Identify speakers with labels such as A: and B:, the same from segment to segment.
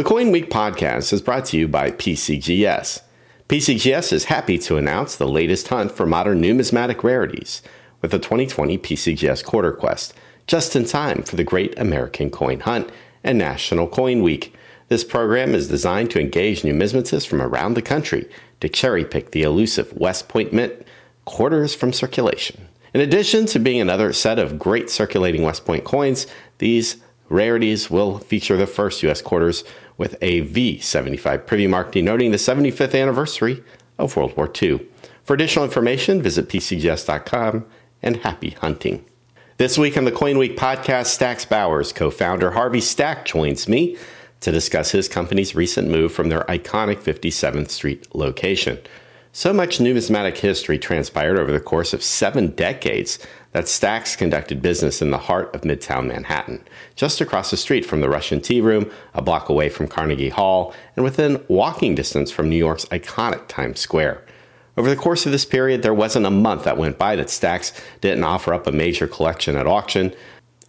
A: The Coin Week podcast is brought to you by PCGS. PCGS is happy to announce the latest hunt for modern numismatic rarities with the 2020 PCGS Quarter Quest, just in time for the Great American Coin Hunt and National Coin Week. This program is designed to engage numismatists from around the country to cherry pick the elusive West Point Mint quarters from circulation. In addition to being another set of great circulating West Point coins, these rarities will feature the first U.S. quarters with a V75 privy mark denoting the 75th anniversary of World War II. For additional information, visit PCGS.com and happy hunting. This week on the Coin Week podcast, Stacks Bowers co founder Harvey Stack joins me to discuss his company's recent move from their iconic 57th Street location. So much numismatic history transpired over the course of seven decades that Stacks conducted business in the heart of Midtown Manhattan, just across the street from the Russian Tea Room, a block away from Carnegie Hall, and within walking distance from New York's iconic Times Square. Over the course of this period, there wasn't a month that went by that Stacks didn't offer up a major collection at auction,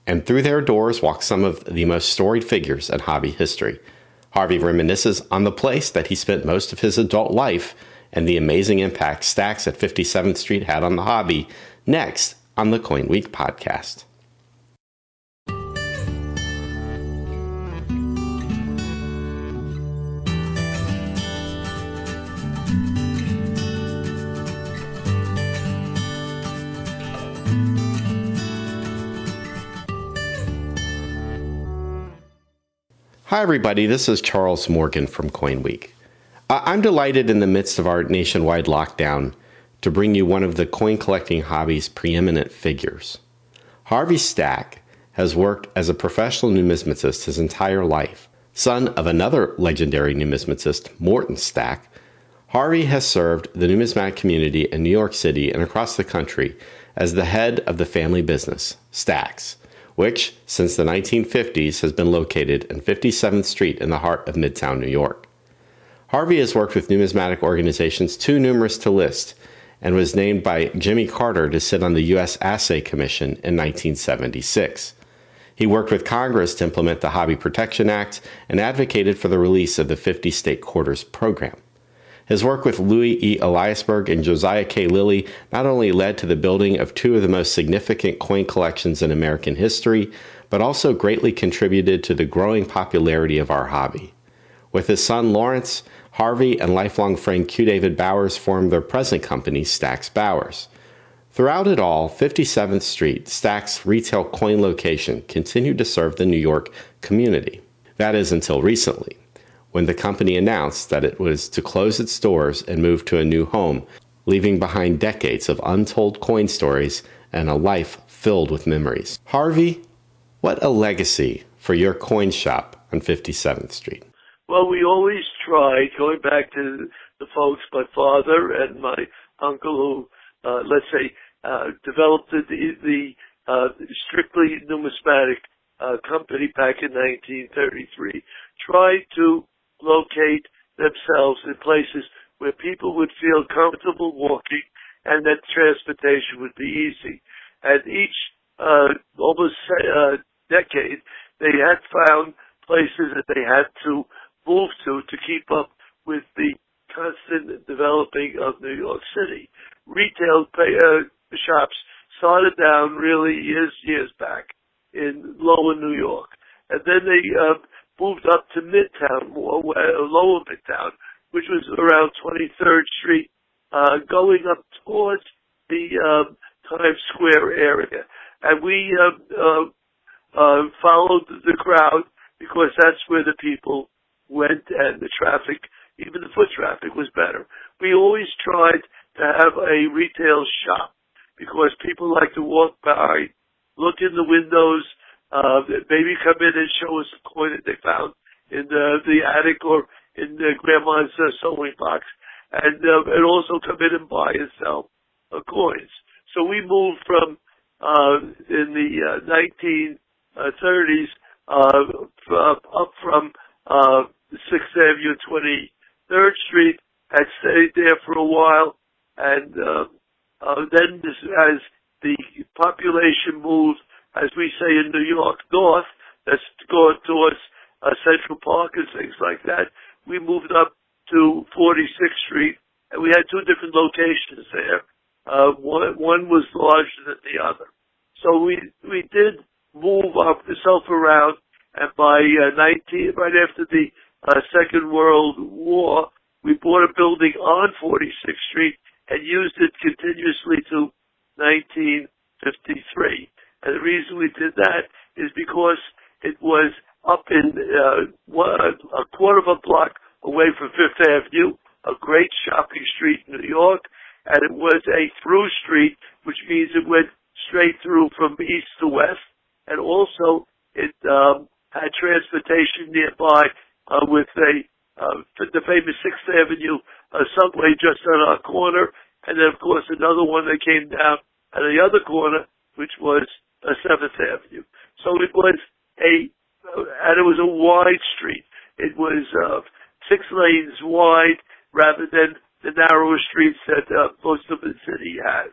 A: and through their doors walked some of the most storied figures in hobby history. Harvey reminisces on the place that he spent most of his adult life and the amazing impact Stacks at 57th Street had on the hobby next on the Coin Week podcast. Hi, everybody. This is Charles Morgan from Coin Week. I'm delighted in the midst of our nationwide lockdown to bring you one of the coin collecting hobby's preeminent figures. Harvey Stack has worked as a professional numismatist his entire life. Son of another legendary numismatist, Morton Stack, Harvey has served the numismatic community in New York City and across the country as the head of the family business, Stacks which, since the 1950s, has been located in 57th Street in the heart of Midtown New York. Harvey has worked with numismatic organizations too numerous to list and was named by Jimmy Carter to sit on the U.S. Assay Commission in 1976. He worked with Congress to implement the Hobby Protection Act and advocated for the release of the 50 state quarters program. His work with Louis E. Eliasberg and Josiah K. Lilly not only led to the building of two of the most significant coin collections in American history, but also greatly contributed to the growing popularity of our hobby. With his son Lawrence, Harvey and lifelong friend Q. David Bowers formed their present company, Stack's Bowers. Throughout it all, 57th Street, Stack's retail coin location, continued to serve the New York community. That is until recently when the company announced that it was to close its doors and move to a new home, leaving behind decades of untold coin stories and a life filled with memories. Harvey, what a legacy for your coin shop on 57th Street.
B: Well, we always try, going back to the folks, my father and my uncle who, uh, let's say, uh, developed the, the uh, strictly numismatic uh, company back in 1933, try to locate themselves in places where people would feel comfortable walking and that transportation would be easy. And each uh, almost uh, decade, they had found places that they had to move to to keep up with the constant developing of New York City. Retail pay, uh, shops started down really years years back in lower New York, and then they uh, moved up to Midtown, more lower Midtown, which was around 23rd Street, uh, going up towards the um, Times Square area. And we uh, uh, uh, followed the crowd because that's where the people went and the traffic, even the foot traffic was better. We always tried to have a retail shop because people like to walk by, look in the windows, uh, maybe come in and show us a coin that they found in the, the attic or in the grandma's uh, sewing box, and uh, and also come in and buy and sell uh, coins. So we moved from uh, in the uh, 1930s uh, up from uh, 6th Avenue, 23rd Street, had stayed there for a while, and uh, uh, then this, as the population moved as we say in New York, north, that's going towards uh, Central Park and things like that. We moved up to 46th Street, and we had two different locations there. Uh, one, one was larger than the other. So we, we did move ourselves around, and by uh, 19, right after the uh, Second World War, we bought a building on 46th Street and used it continuously to 1953. And the reason we did that is because it was up in uh, one, a quarter of a block away from Fifth Avenue, a great shopping street in New York, and it was a through street, which means it went straight through from east to west, and also it um, had transportation nearby uh, with a uh, the famous Sixth Avenue uh, subway just on our corner, and then of course another one that came down at the other corner, which was uh, Seventh Avenue. So it was a and it was a wide street. It was uh, six lanes wide rather than the narrower streets that uh, most of the city has.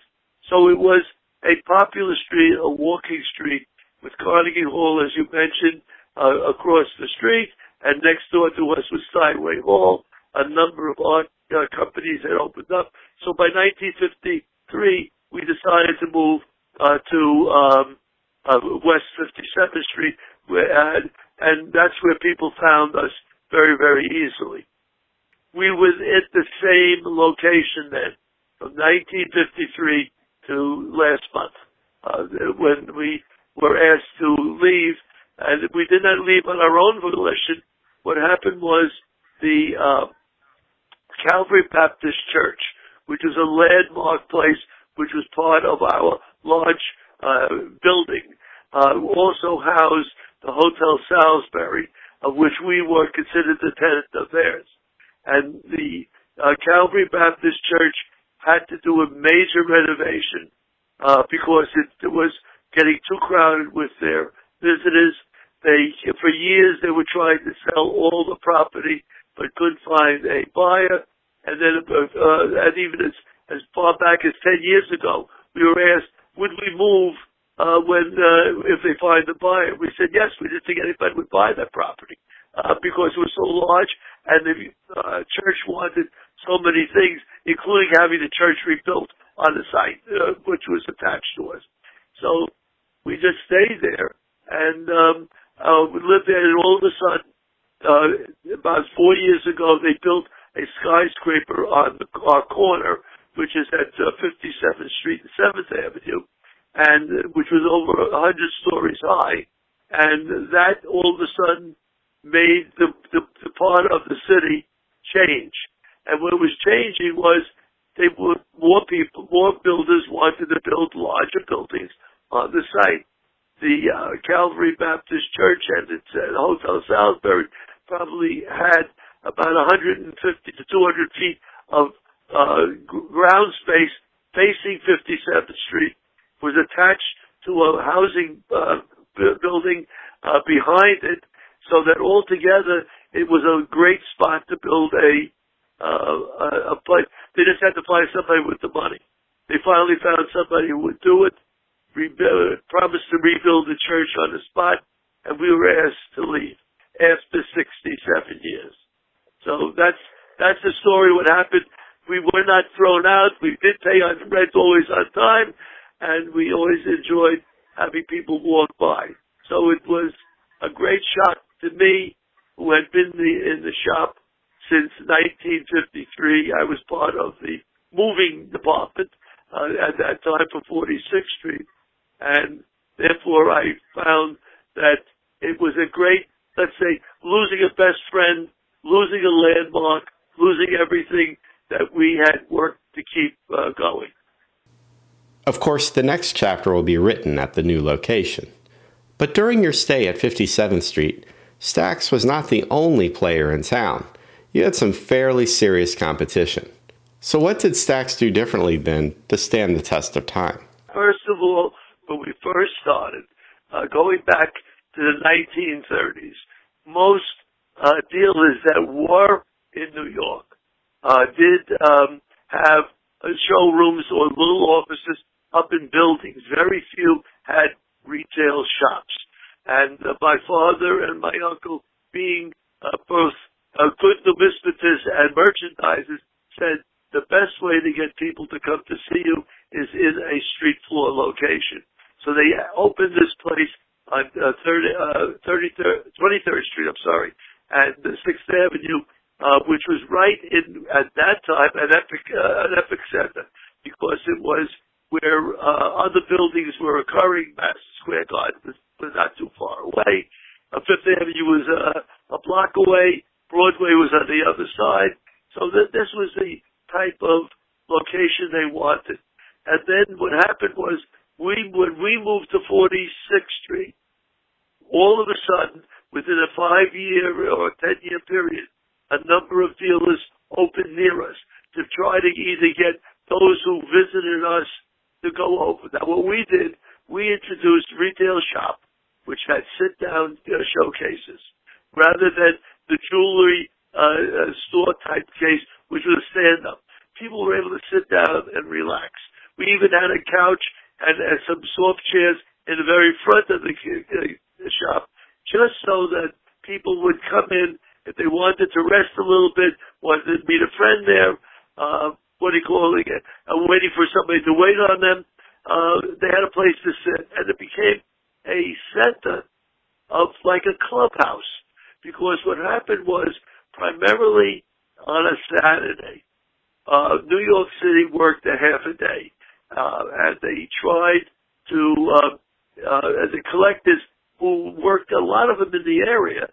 B: So it was a popular street, a walking street with Carnegie Hall, as you mentioned, uh, across the street, and next door to us was Steinway Hall. A number of art uh, companies had opened up. So by 1953, we decided to move uh, to um, uh, West 57th Street, where, and, and that's where people found us very, very easily. We were at the same location then, from 1953 to last month, uh, when we were asked to leave, and we did not leave on our own volition. What happened was the uh, Calvary Baptist Church, which is a landmark place, which was part of our large uh, building, uh, also housed the Hotel Salisbury, of which we were considered the tenant of theirs. And the uh, Calvary Baptist Church had to do a major renovation uh, because it, it was getting too crowded with their visitors. They, for years, they were trying to sell all the property, but couldn't find a buyer. And then, uh, and even as, as far back as 10 years ago, we were asked, would we move uh, when uh, if they find the buyer. We said yes. We didn't think anybody would buy that property uh, because it was so large, and the uh, church wanted so many things, including having the church rebuilt on the site, uh, which was attached to us. So we just stayed there, and um, uh, we lived there. And all of a sudden, uh, about four years ago, they built a skyscraper on the, our corner, which is at uh, 57th Street and 7th Avenue and which was over a hundred stories high, and that all of a sudden made the, the, the part of the city change. And what was changing was they were more people, more builders wanted to build larger buildings on the site. The uh, Calvary Baptist Church and its uh, Hotel Salisbury probably had about 150 to 200 feet of uh, ground space facing 57th Street was attached to a housing uh, building uh, behind it, so that altogether it was a great spot to build a uh, a place. They just had to find somebody with the money. They finally found somebody who would do it, rebuild, promised to rebuild the church on the spot, and we were asked to leave after 67 years. So that's that's the story. What happened? We were not thrown out. We did pay our rent always on time and we always enjoyed having people walk by. So it was a great shock to me, who had been the, in the shop since 1953. I was part of the moving department uh, at that time for 46th Street, and therefore I found that it was a great, let's say, losing a best friend, losing a landmark, losing everything that we had worked to keep uh, going.
A: Of course, the next chapter will be written at the new location. But during your stay at 57th Street, Stack's was not the only player in town. You had some fairly serious competition. So, what did Stack's do differently then to stand the test of time?
B: First of all, when we first started, uh, going back to the 1930s, most uh, dealers that were in New York uh, did um, have showrooms or little offices up in buildings. Very few had retail shops. And uh, my father and my uncle, being uh, both uh, good numismatists and merchandisers said the best way to get people to come to see you is in a street floor location. So they opened this place on uh, 30, uh, 33rd, 23rd Street, I'm sorry, and 6th Avenue, uh, which was right in, at that time, an epic, uh, an epic center, because it was where uh, other buildings were occurring. Madison Square Garden was, was not too far away. Uh, Fifth Avenue was uh, a block away. Broadway was on the other side. So th- this was the type of location they wanted. And then what happened was we when we moved to 46th Street, all of a sudden, within a five-year or ten-year period, a number of dealers opened near us to try to either get those who visited us to go over. Now, what we did, we introduced retail shop, which had sit-down uh, showcases, rather than the jewelry uh, uh, store type case, which was a stand-up. People were able to sit down and relax. We even had a couch and, and some soft chairs in the very front of the, uh, the shop, just so that people would come in if they wanted to rest a little bit, wanted to meet a friend there, uh, what do you call it, uh, waiting for somebody to wait on them. Uh, they had a place to sit, and it became a center of like a clubhouse. Because what happened was primarily on a Saturday, uh, New York City worked a half a day uh, and they tried to, uh, uh, the collectors who worked, a lot of them in the area,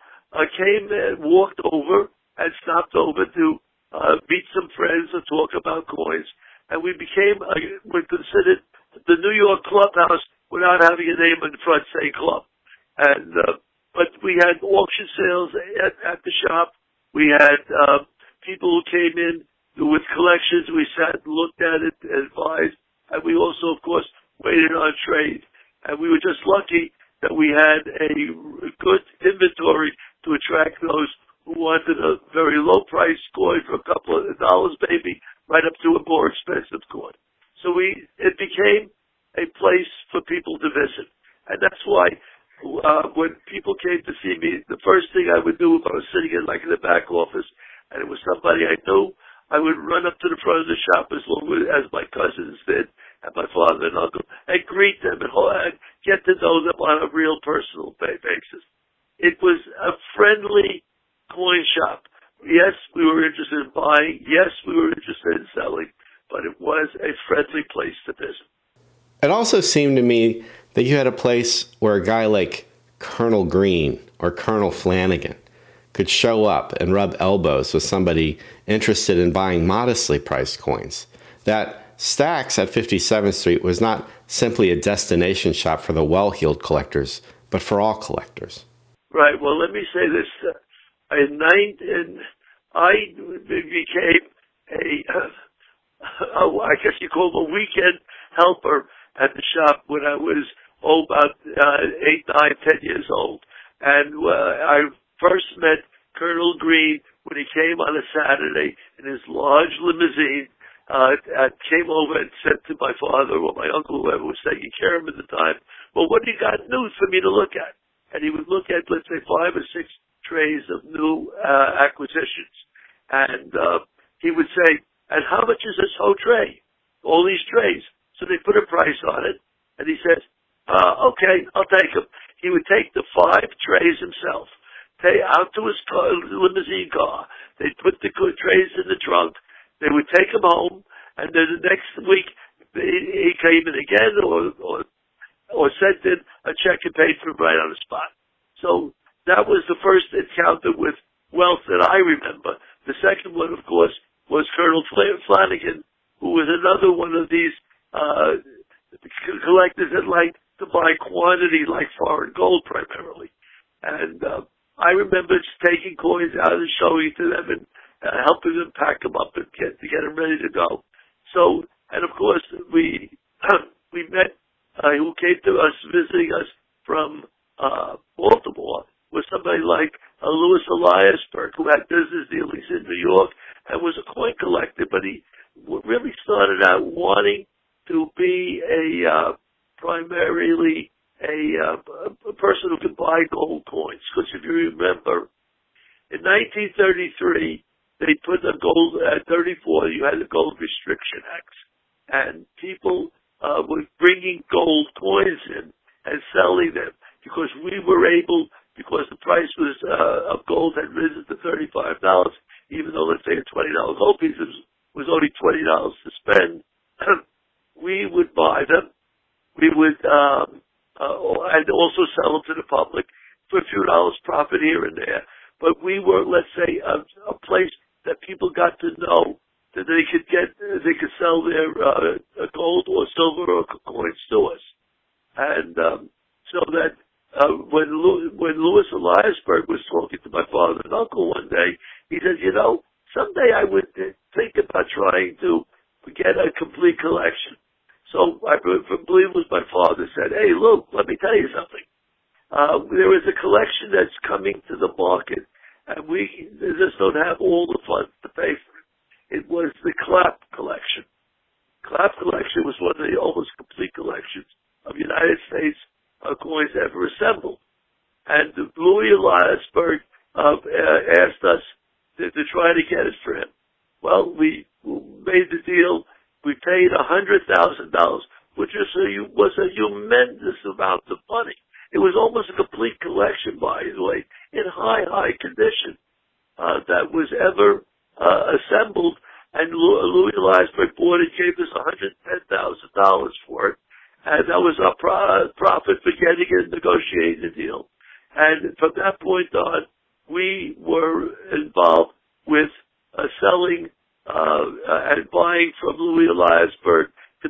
B: came and walked over and stopped over to meet some friends and talk about coins. And we became, we considered the New York clubhouse without having a name in front saying club. And, but we had auction sales at, at the shop. We had, people who came in with collections. We sat and looked at it, advised and we also, of course, waited on trade. And we were just lucky that we had a good inventory to attract those who wanted a very low price coin for a couple of dollars maybe, right up to a more expensive coin. So we, it became a place for people to visit. And that's why, uh, when people came to see me, the first thing I would do if I was sitting in like in the back office and it was somebody I knew, I would run up to the front of the shop as long as my cousins did, and my father and uncle, and greet them and, and get to know them on a real personal basis. It was a friendly coin shop. Yes, we were interested in buying. Yes, we were interested in selling, but it was a friendly place to visit.
A: It also seemed to me that you had a place where a guy like Colonel Green or Colonel Flanagan could show up and rub elbows with somebody interested in buying modestly priced coins. That Stacks at 57th Street was not simply a destination shop for the well heeled collectors, but for all collectors.
B: Right. Well, let me say this. Uh, in nine, I became a, oh, guess you call it a weekend helper at the shop when I was oh, about uh, eight, nine, ten years old. And uh, I first met Colonel Green when he came on a Saturday in his large limousine, uh, uh, came over and said to my father or my uncle, whoever was taking care of him at the time, well, what do you got new for me to look at? And he would look at, let's say, five or six trays of new uh, acquisitions. And uh, he would say, and how much is this whole tray? All these trays. So they put a price on it. And he says, uh, okay, I'll take them. He would take the five trays himself they out to his car, limousine car. They'd put the trays in the trunk. They would take him home, and then the next week he came in again, or or, or sent in a check and paid for him right on the spot. So that was the first encounter with wealth that I remember. The second one, of course, was Colonel Flanagan, who was another one of these uh, collectors that liked to buy quantity like foreign gold primarily. And uh, I remember just taking coins out and showing to them and uh, helping them pack them up and get to get them ready to go. So, and of course, we we met uh, who came to us visiting us from uh, Baltimore was somebody like uh, Louis Eliasberg, who had business dealings in New York and was a coin collector, but he really started out wanting to be a uh, primarily a, uh, a person who could buy gold coins. Because if you remember, In 1933, they put the gold at 34. You had the Gold Restriction Act, and people uh, were bringing gold coins in and selling them because we were able, because the price was uh, of gold had risen to thirty-five dollars, even though let's say a twenty dollar gold piece was, was only twenty dollars to spend. we would buy them. We would um, uh, and also sell them to the public for a few dollars profit here and there. But we were, let's say, a, a place that people got to know that they could get, they could sell their uh, gold or silver or coins to us. And um, so that uh, when Lew- when Louis Eliasberg was talking to my father and uncle one day, he said, you know, someday I would think about trying to get a complete collection. So I believe it was my father said, hey, Lou, let me tell you something. Uh, there is a collection that's coming to the market, and we just don't have all the funds to pay for it. It was the Clapp collection. Clapp collection was one of the almost complete collections of United States uh, coins ever assembled. And Louis Eliasberg uh, asked us to, to try to get it for him. Well, we made the deal. We paid a hundred thousand dollars, which was a, was a humongous amount of money. It was almost a complete collection, by the way, in high, condition, uh, that was ever, uh, assembled. And Louis Eliasberg bought it, gave us $110,000 for it. And that was our pro- profit for getting it, negotiating the deal. And from that point on, we were involved with uh, selling uh, and buying from Louis Eliasberg to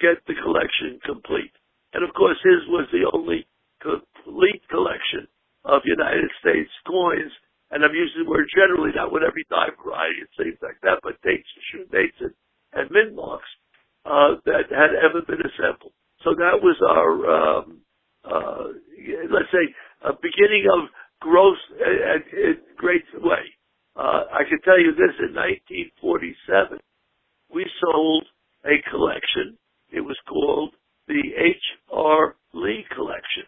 B: get the collection complete. And of course, his was the only complete collection of United States coins, and I'm using the word generally, not with every dime variety and things like that, but dates, shoot dates, and, and mint marks uh, that had ever been assembled. So that was our, um, uh, let's say, a beginning of growth in great way. Uh, I can tell you this: in 1947, we sold a collection. It was called the H.R. Lee Collection.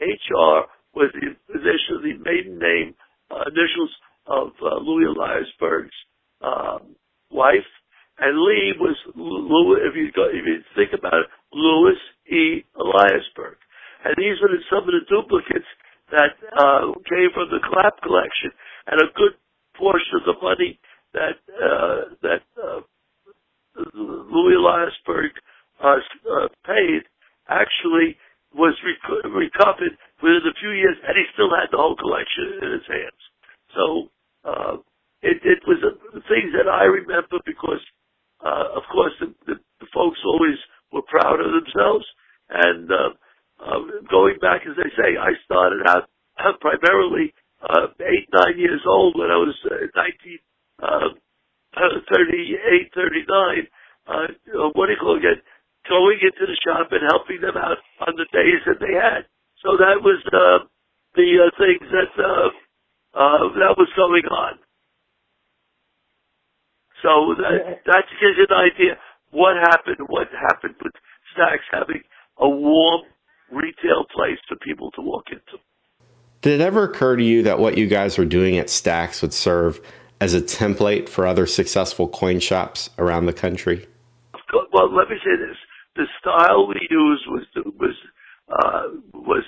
B: HR was the initial, the maiden name, uh, initials of uh, Louis Eliasberg's um, wife, and Lee was Louis. If you go, if you think about it, Louis E. Eliasberg, and these were some of the duplicates that uh, came from the Clapp collection, and a good portion of the money that uh, that uh, Louis Eliasberg uh, uh, paid actually was rec- recovered a few years, and he still had the whole collection in his hands. So uh, it, it was a, things that I remember because, uh, of course, the, the, the folks always were proud of themselves. And uh, uh, going back, as they say, I started out primarily uh, eight, nine years old when I was uh, 19, uh, 38, 39. Uh, what do you call it? going into the shop and helping them out on the days that they had. So that was uh, the uh, things that uh, uh, that was going on. So that that gives you an idea what happened. What happened with Stack's having a warm retail place for people to walk into.
A: Did it ever occur to you that what you guys were doing at Stacks would serve as a template for other successful coin shops around the country?
B: Well, let me say this: the style we used was was uh, was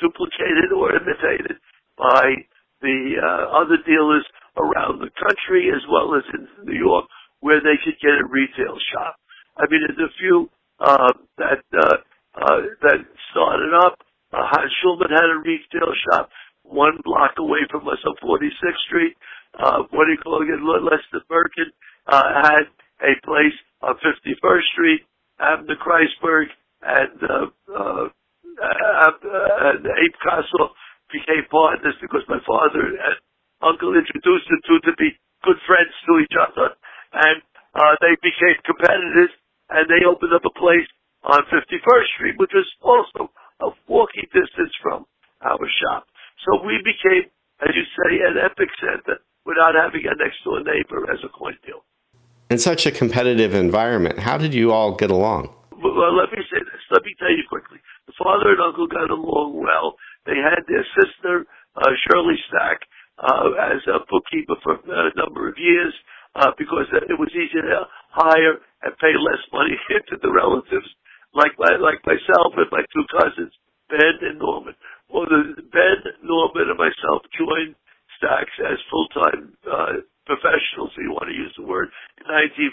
B: duplicated or imitated by the uh, other dealers around the country as well as in New York, where they could get a retail shop. I mean, there's a few uh, that uh, uh, that started up. Uh, Schulman had a retail shop one block away from us on 46th Street. Uh, what do you call it? Lester Merkin uh, had a place on 51st Street. Abner Kreisberg and uh, uh, uh, and Abe Kosoff became partners because my father and uncle introduced the two to be good friends to each other, and uh, they became competitors, and they opened up a place on 51st Street, which was also a walking distance from our shop. So we became, as you say, an epic center without having a next door neighbor as a coin dealer.
A: In such a competitive environment, how did you all get along?
B: Well, let me say this. Let me tell you quickly. The father and uncle got along well. They had their sister, uh, Shirley Stack, uh, as a bookkeeper for a number of years uh, because it was easier to hire and pay less money to the relatives, like my like myself and my two cousins, Ben and Norman. Well, the, Ben, Norman, and myself joined Stack's as full-time uh, professionals, if you want to use the word, in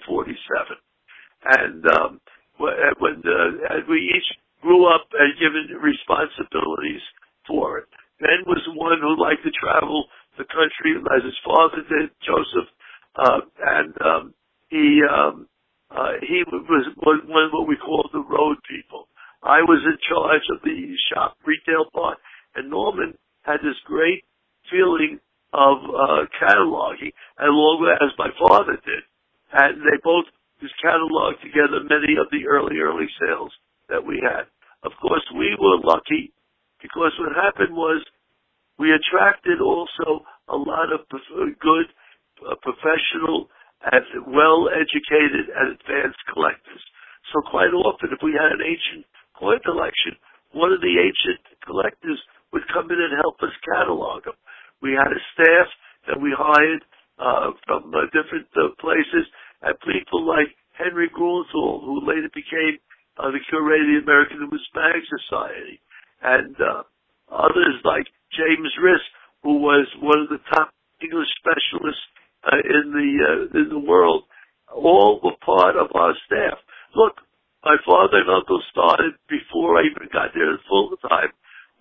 B: 1947. And um, when uh, and we each grew up and given responsibilities for it. Ben was the one who liked to travel the country as his father did, Joseph, uh, and um, he um, uh, he was one of what we call the road people. I was in charge of the shop retail part, and Norman had this great feeling of uh, cataloging, along as my father did, and they both just cataloged together many of the early early sales that we had. Of course, we were lucky because what happened was we attracted also a lot of good, uh, professional, and well-educated and advanced collectors. So quite often, if we had an ancient coin collection, one of the ancient collectors would come in and help us catalog them. We had a staff that we hired uh, from uh, different uh, places, and people like Henry Grunthal, who later became uh, the curator of the American Numismatic Society, and uh, others like James Risk, who was one of the top English specialists uh, in the uh, in the world, all were part of our staff. Look, my father and uncle started before I even got there full time.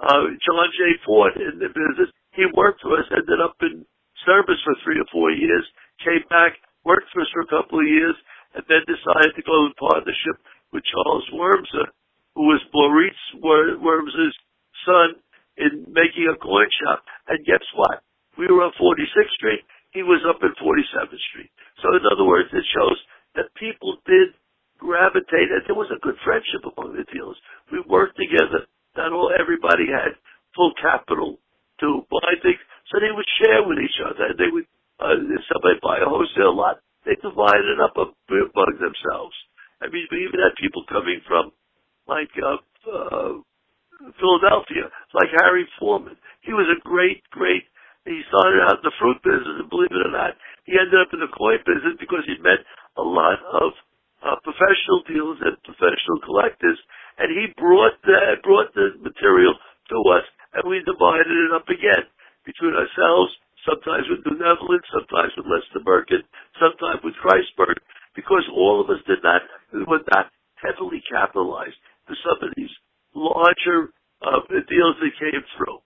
B: Uh, John J. Ford in the business, he worked for us, ended up in service for three or four years, came back, worked for us for a couple of years, and then decided to go in partnership with Charles Wormser, who was Maurice Wormser's son in making a coin shop. And guess what? We were on 46th Street. He was up at 47th Street. So in other words, it shows that people did gravitate, and there was a good friendship among the dealers. We worked together. Not all everybody had full capital to buy things, so they would share with each other. They would, uh, if somebody buy a wholesale lot, they divided it up among themselves. I mean, we even had people coming from like uh, uh, Philadelphia, like Harry Forman. He was a great, great. He started out in the fruit business, and believe it or not, in the coin business because he met a lot of uh, professional dealers and professional collectors, and he brought the brought the material to us, and we divided it up again between ourselves. Sometimes with New Netherlands, sometimes with Lester Merkin, sometimes with Kreisberg, because all of us did not were not heavily capitalized for some of these larger uh, deals that came through.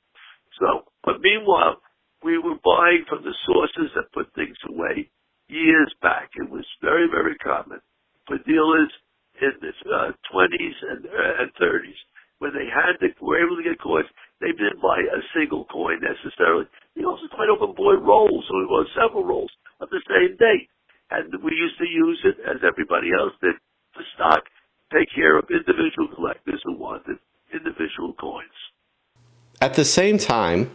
B: So, but meanwhile, we were buying from the sources that put things away years back. It was very, very common for dealers in the uh, 20s and, uh, and 30s when they had to, were able to get coins. They didn't buy a single coin necessarily. They also quite often bought rolls, so we bought several rolls of the same date. And we used to use it, as everybody else did, to stock take care of individual collectors who wanted individual coins.
A: At the same time,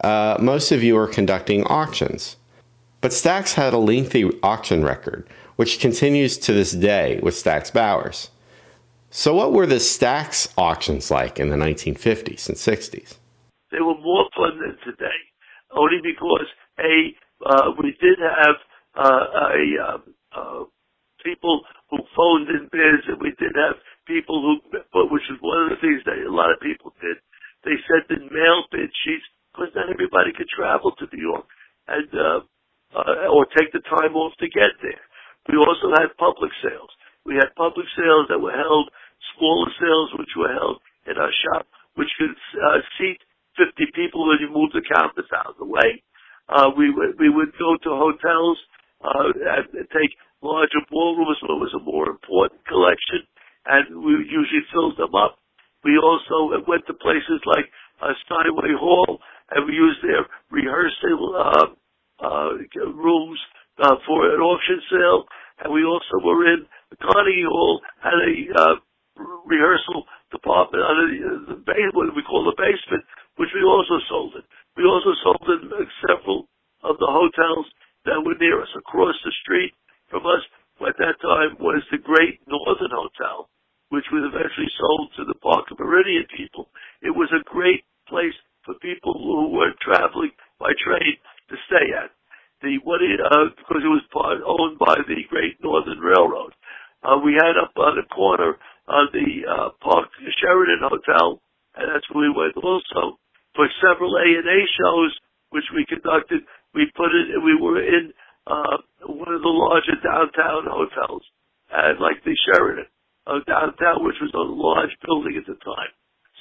A: uh, most of you are conducting auctions. But Stack's had a lengthy auction record, which continues to this day with Stack's Bowers. So, what were the Stack's auctions like in the 1950s and 60s?
B: They were more fun than today, only because a uh, we did have uh, a um, uh, people who phoned in bids, and we did have people who, which is one of the things that a lot of people did. They sent in mail bid sheets because not everybody could travel to New York and uh, uh, or take the time off to get there. We also had public sales. We had public sales that were held, smaller sales which were held in our shop, which could uh, seat 50 people when you moved the counters out of the way. Uh, we would we would go to hotels uh, and take larger ballrooms where it was a more important collection, and we usually filled them up. We also went to places like uh, Steinway Hall, and we used their rehearsal uh, uh, rooms uh, for an auction sale. And we also were in Carnegie Hall had a uh, rehearsal department under the, the base, what we call the basement, which we also sold it. We also sold in several of the hotels that were near us across the street from us at that time was the Great Northern Hotel, which was eventually sold to the Parker Meridien people. It was a great place for people who were traveling by train to money uh, because it was part owned by the Great Northern Railroad. Uh, we had up on the corner uh, the uh, Park Sheraton Hotel, and that's where we went also for several A and A shows which we conducted. We put it. We were in uh, one of the larger downtown hotels, and like the Sheraton uh, downtown, which was a large building at the time.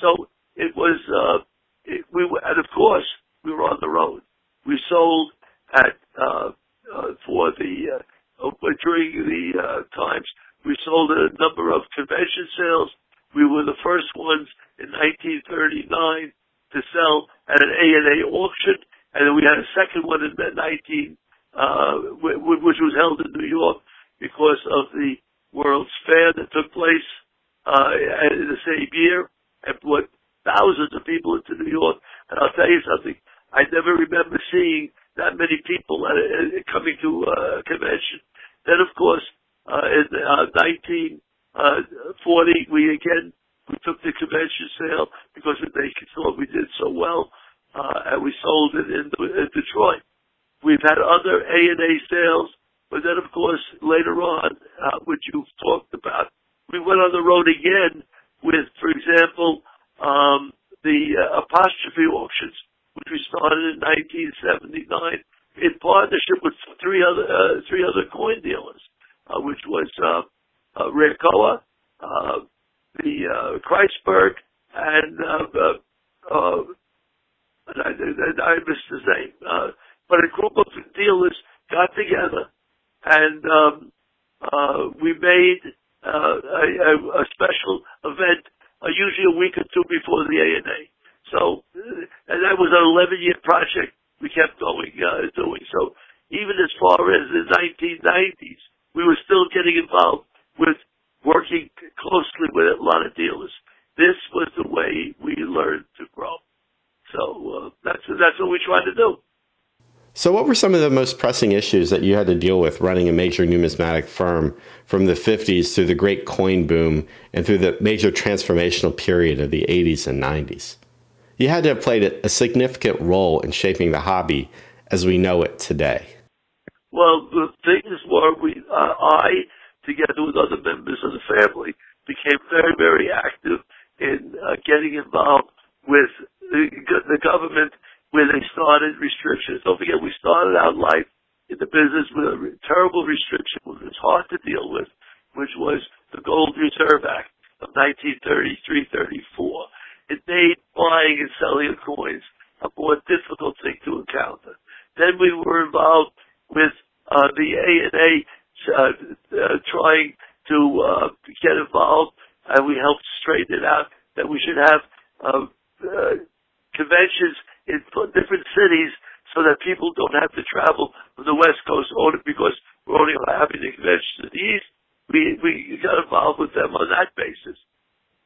B: So it was. Uh, it, we were, and of course we were on the road. We sold at uh, uh, for the uh, during the uh, times we sold a number of convention sales. We were the first ones in 1939 to sell at an ANA auction, and then we had a second one in 19, uh, which was held in New York because of the World's Fair that took place uh, in the same year and brought thousands of people into New York. And I'll tell you something, I never remember seeing that many people uh, uh coming to uh, a convention. Then, of course, uh, in uh, 1940, we again we took the convention sale because they thought we did so well, uh, and we sold it in, in Detroit. We've had other A and A sales, but then, of course, later on, uh, which you've talked about, we went on the road again with, for example, um, the uh, apostrophe auctions which we started in 1979 in partnership with three other uh, three other coin dealers, uh, which was uh, uh, uh, the uh, Kreisberg, and uh, uh, I, I, missed his name. Uh, but a group of dealers got together, and um, uh, we made uh, a, a special event, uh, usually a week or two before the A and A. So, uh, and that was an 11 year project we kept going, uh, doing. So even as far as the 1990s, we were still getting involved with working closely with a lot of dealers. This was the way we learned to grow. So uh, that's that's what we tried to do.
A: So, what were some of the most pressing issues that you had to deal with running a major numismatic firm from the 50s through the great coin boom and through the major transformational period of the 80s and 90s? You had to have played a significant role in shaping the hobby as we know it today.
B: Well, the things were we, uh, I, together with other members of the family, became very, very active in uh, getting involved with the, the government when they started restrictions. Don't forget, we started out life in the business with a terrible restriction, which was hard to deal with, which was the Gold Reserve Act of 1933-34. It made buying and selling of coins a more difficult thing to encounter. Then we were involved with uh, the A and A trying to uh, get involved, and we helped straighten it out that we should have uh, uh, conventions in different cities so that people don't have to travel from the West Coast only because we're only having the conventions in the East. We we got involved with them on that basis.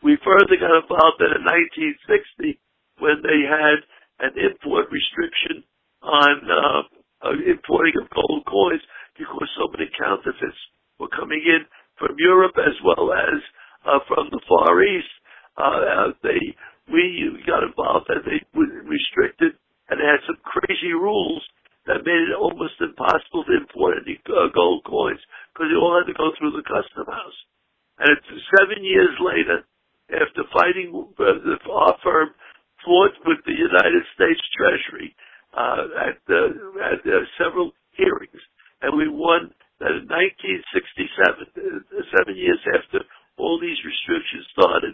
B: We further got involved in 1960 when they had an import restriction on uh, uh, importing of gold coins because so many counterfeits were coming in from Europe as well as uh, from the Far East. Uh, they we got involved and they restricted and they had some crazy rules that made it almost impossible to import any uh, gold coins because they all had to go through the custom house. And it's seven years later, after fighting uh, our firm fought with the United States Treasury uh, at, uh, at uh, several hearings, and we won that in 1967, uh, seven years after all these restrictions started,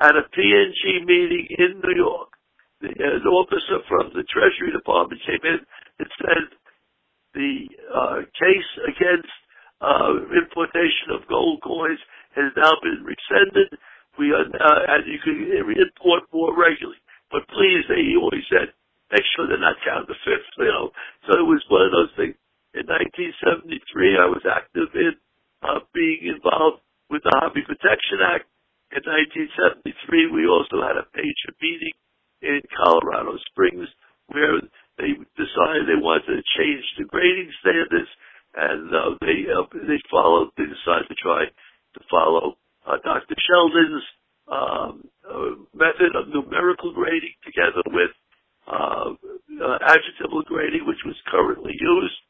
B: at a PNG meeting in New York, the, uh, an officer from the Treasury Department came in and said the uh, case against uh, importation of gold coins has now been rescinded we uh, and you can import more regularly. But please, they always said, make sure they're not counterfeits, you know. So it was one of those things. In 1973, I was active in uh, being involved with the Hobby Protection Act. In 1973, we also had a major meeting in Colorado Springs where they decided they wanted to change the grading standards, and uh, they uh, they followed. They decided to try to follow uh, Dr. Sheldon's um, uh, method of numerical grading together with uh, uh, adjectival grading, which was currently used.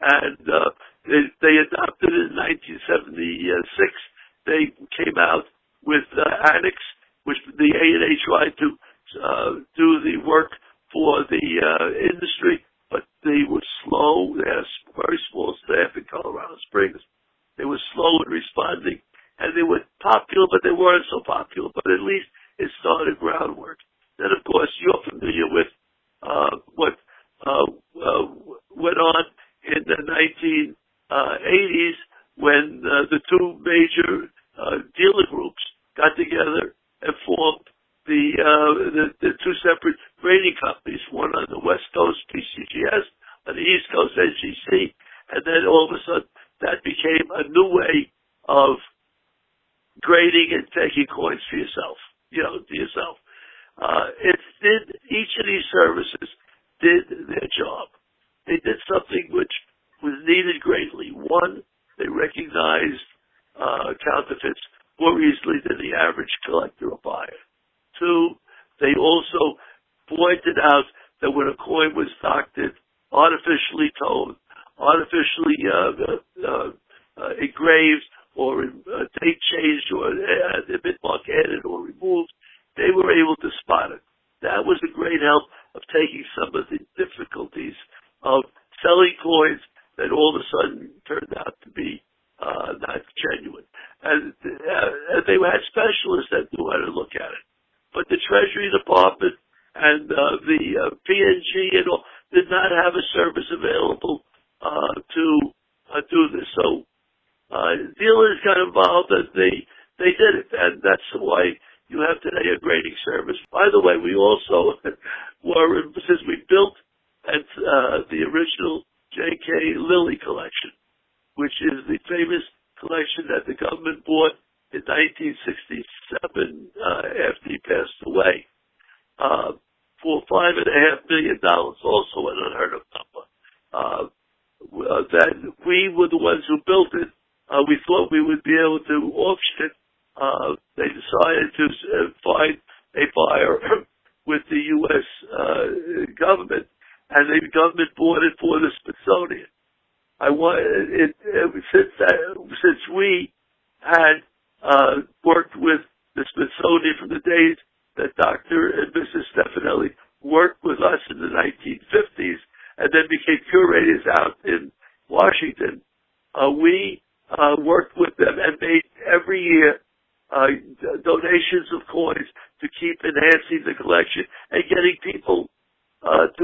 B: and uh, they, they adopted it in 1976. They came out with uh, ANACS, which the ANA tried to uh, do the work for the uh, industry, but they were slow. They had a very small staff in Colorado Springs. They were slow in responding, and they were popular, but they weren't so popular. But at least it started groundwork. Then, of course, you're familiar with uh, what uh, uh, went on in the 1980s when uh, the two major uh, dealer groups got together and formed the, uh, the the two separate grading companies, one on the West Coast, PCGS, on the East Coast, NGC, and then all of a sudden that became a new way of grading and taking coins for yourself, you know, to yourself. Uh, it did, each of these services did their job. They did something which was needed greatly. One, they recognized uh, counterfeits more easily than the average buyer. Two, they also pointed out that when a coin was doctored, artificially toned, artificially uh, uh, uh, engraved, or uh, date changed, or uh, the mint mark added or removed, they were able to spot it. That was a great help of taking some of the difficulties of selling coins that all of a sudden turned out to be uh, not genuine. And, uh, and they had specialists that knew how to look at it. But the Treasury Department and uh, the uh, PNG and all did not have a service available uh, to uh, do this. So uh, dealers got involved and they they did it, and that's why you have today a grading service. By the way, we also were since we built at uh, the original J.K. Lilly collection, which is the famous collection that the government bought in 1967 uh, after he passed away uh, for five and a half million dollars, also an unheard of number. Uh, uh, that we were the ones who built it. We would be able to auction it. Uh, they decided to uh, find a buyer with the U.S. Uh, government, and the government bought it for the Smithsonian. I want it, it since that, since we had uh, worked with the Smithsonian from the days that Dr. and Mrs. Stefanelli worked with us in the 1950s and then became curators out in Washington. Uh, we uh, worked with them and made every year uh, donations of coins to keep enhancing the collection and getting people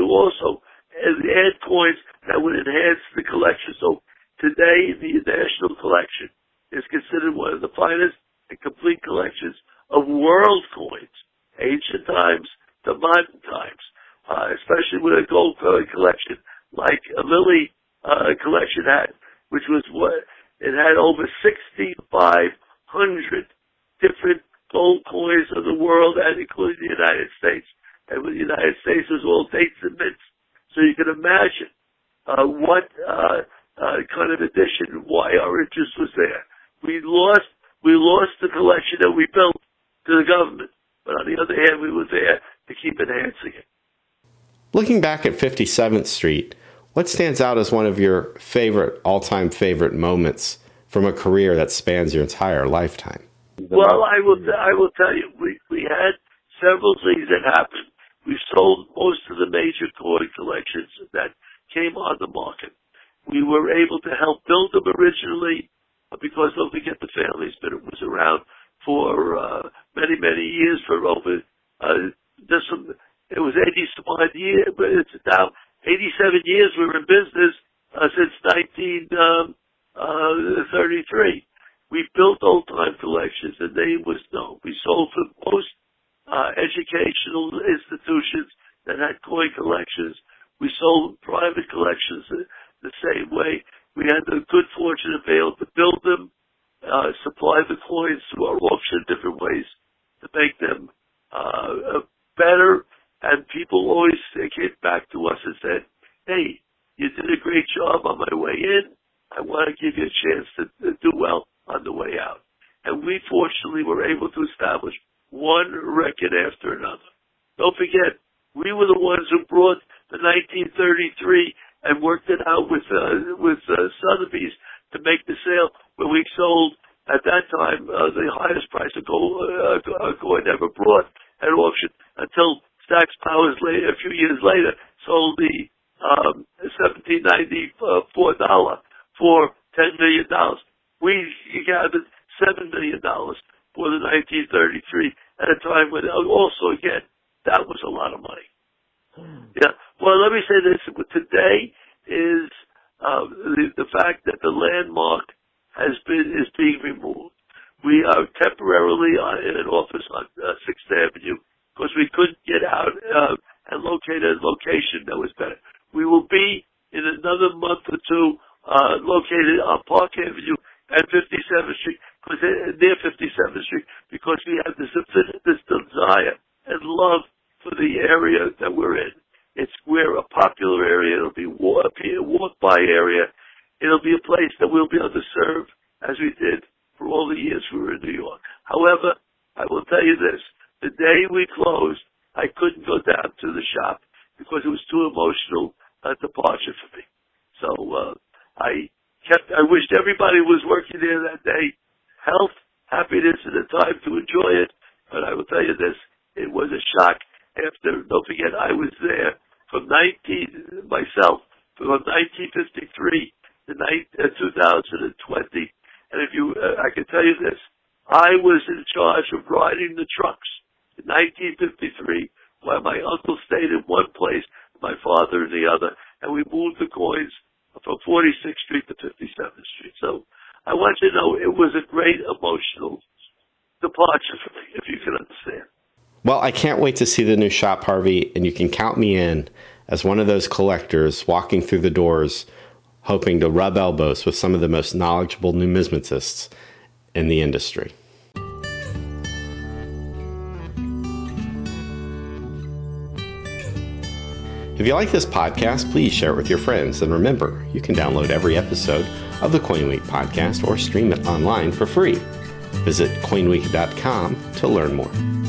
B: to also add coins that would enhance the collection. So today, the National Collection is considered one of the finest and complete collections of world coins, ancient times to modern times uh, especially with a gold collection like a Lilly uh, collection had, which was what it had over 6,500 different gold coins of the world, and including the United States. And with the United States, was all dates and mints. So you can imagine uh, what uh, uh, kind of addition, why our interest was there. We lost, we lost the collection that we built to the government, but on the other hand, we were there to keep enhancing it.
A: Looking back at 57th Street, what stands out as one of your favorite, all time favorite moments from a career that spans your entire lifetime?
B: Well, I will, I will tell you, we, we had several things that happened. We sold most of the major coin collections that came on the market. We were able to help build them originally because don't forget the families, but it was around for uh, many, many years for over uh, some it was 80 some odd years, but it's now 87 years we were in business uh, since 1933. Um, uh, we built old time collections. The name was known. We sold for most uh, educational institutions that had coin collections. We sold private collections the same way. We had the good fortune to be able to build them, uh, supply the coins through our auction in different ways to make them uh, better and people always came back to us and said, hey, you did a great job on my way in. I want to give you a chance to, to do well on the way out. And we fortunately were able to establish one record after another. Don't forget, we were the ones who brought the 1933 and worked it out with uh, with uh, Sotheby's to make the sale where we sold at that time uh, the highest price of gold uh, coin ever brought at auction until Stack's Bowers later, a few years later sold the um, 1794 dollar for ten million dollars. We gathered seven million dollars for the 1933 at a time when also again that was a lot of money. Yeah. Well, let me say this. Today is uh, the, the fact that the landmark has been is being removed. We are temporarily in an office on uh, Sixth Avenue because we couldn't get out uh, and locate a location that was better. We will be in another month or two uh, located on Park Avenue and 57th Street because near 57th Street because we have this this desire and love for the area that we're in. It's we're a popular area. It'll be a walk by area. It'll be a place that we'll be able to serve as we did for all the years we were in New York. However, I will tell you this: the day we closed, I couldn't go down to the shop because it was too emotional a departure for me. So uh, I kept. I wished everybody was working there that day. Health, happiness, and a time to enjoy it. But I will tell you this: it was a shock after, don't forget, I was there from 19, myself, from 1953 to 2020. And if you, uh, I can tell you this, I was in charge of riding the trucks in 1953 while my uncle stayed in one place, my father in the other, and we moved the coins from 46th Street to 57th Street. So I want you to know it was a great emotional departure for me, if you can understand.
A: Well, I can't wait to see the new shop, Harvey, and you can count me in as one of those collectors walking through the doors, hoping to rub elbows with some of the most knowledgeable numismatists in the industry. If you like this podcast, please share it with your friends. And remember, you can download every episode of the Coin Week podcast or stream it online for free. Visit coinweek.com to learn more.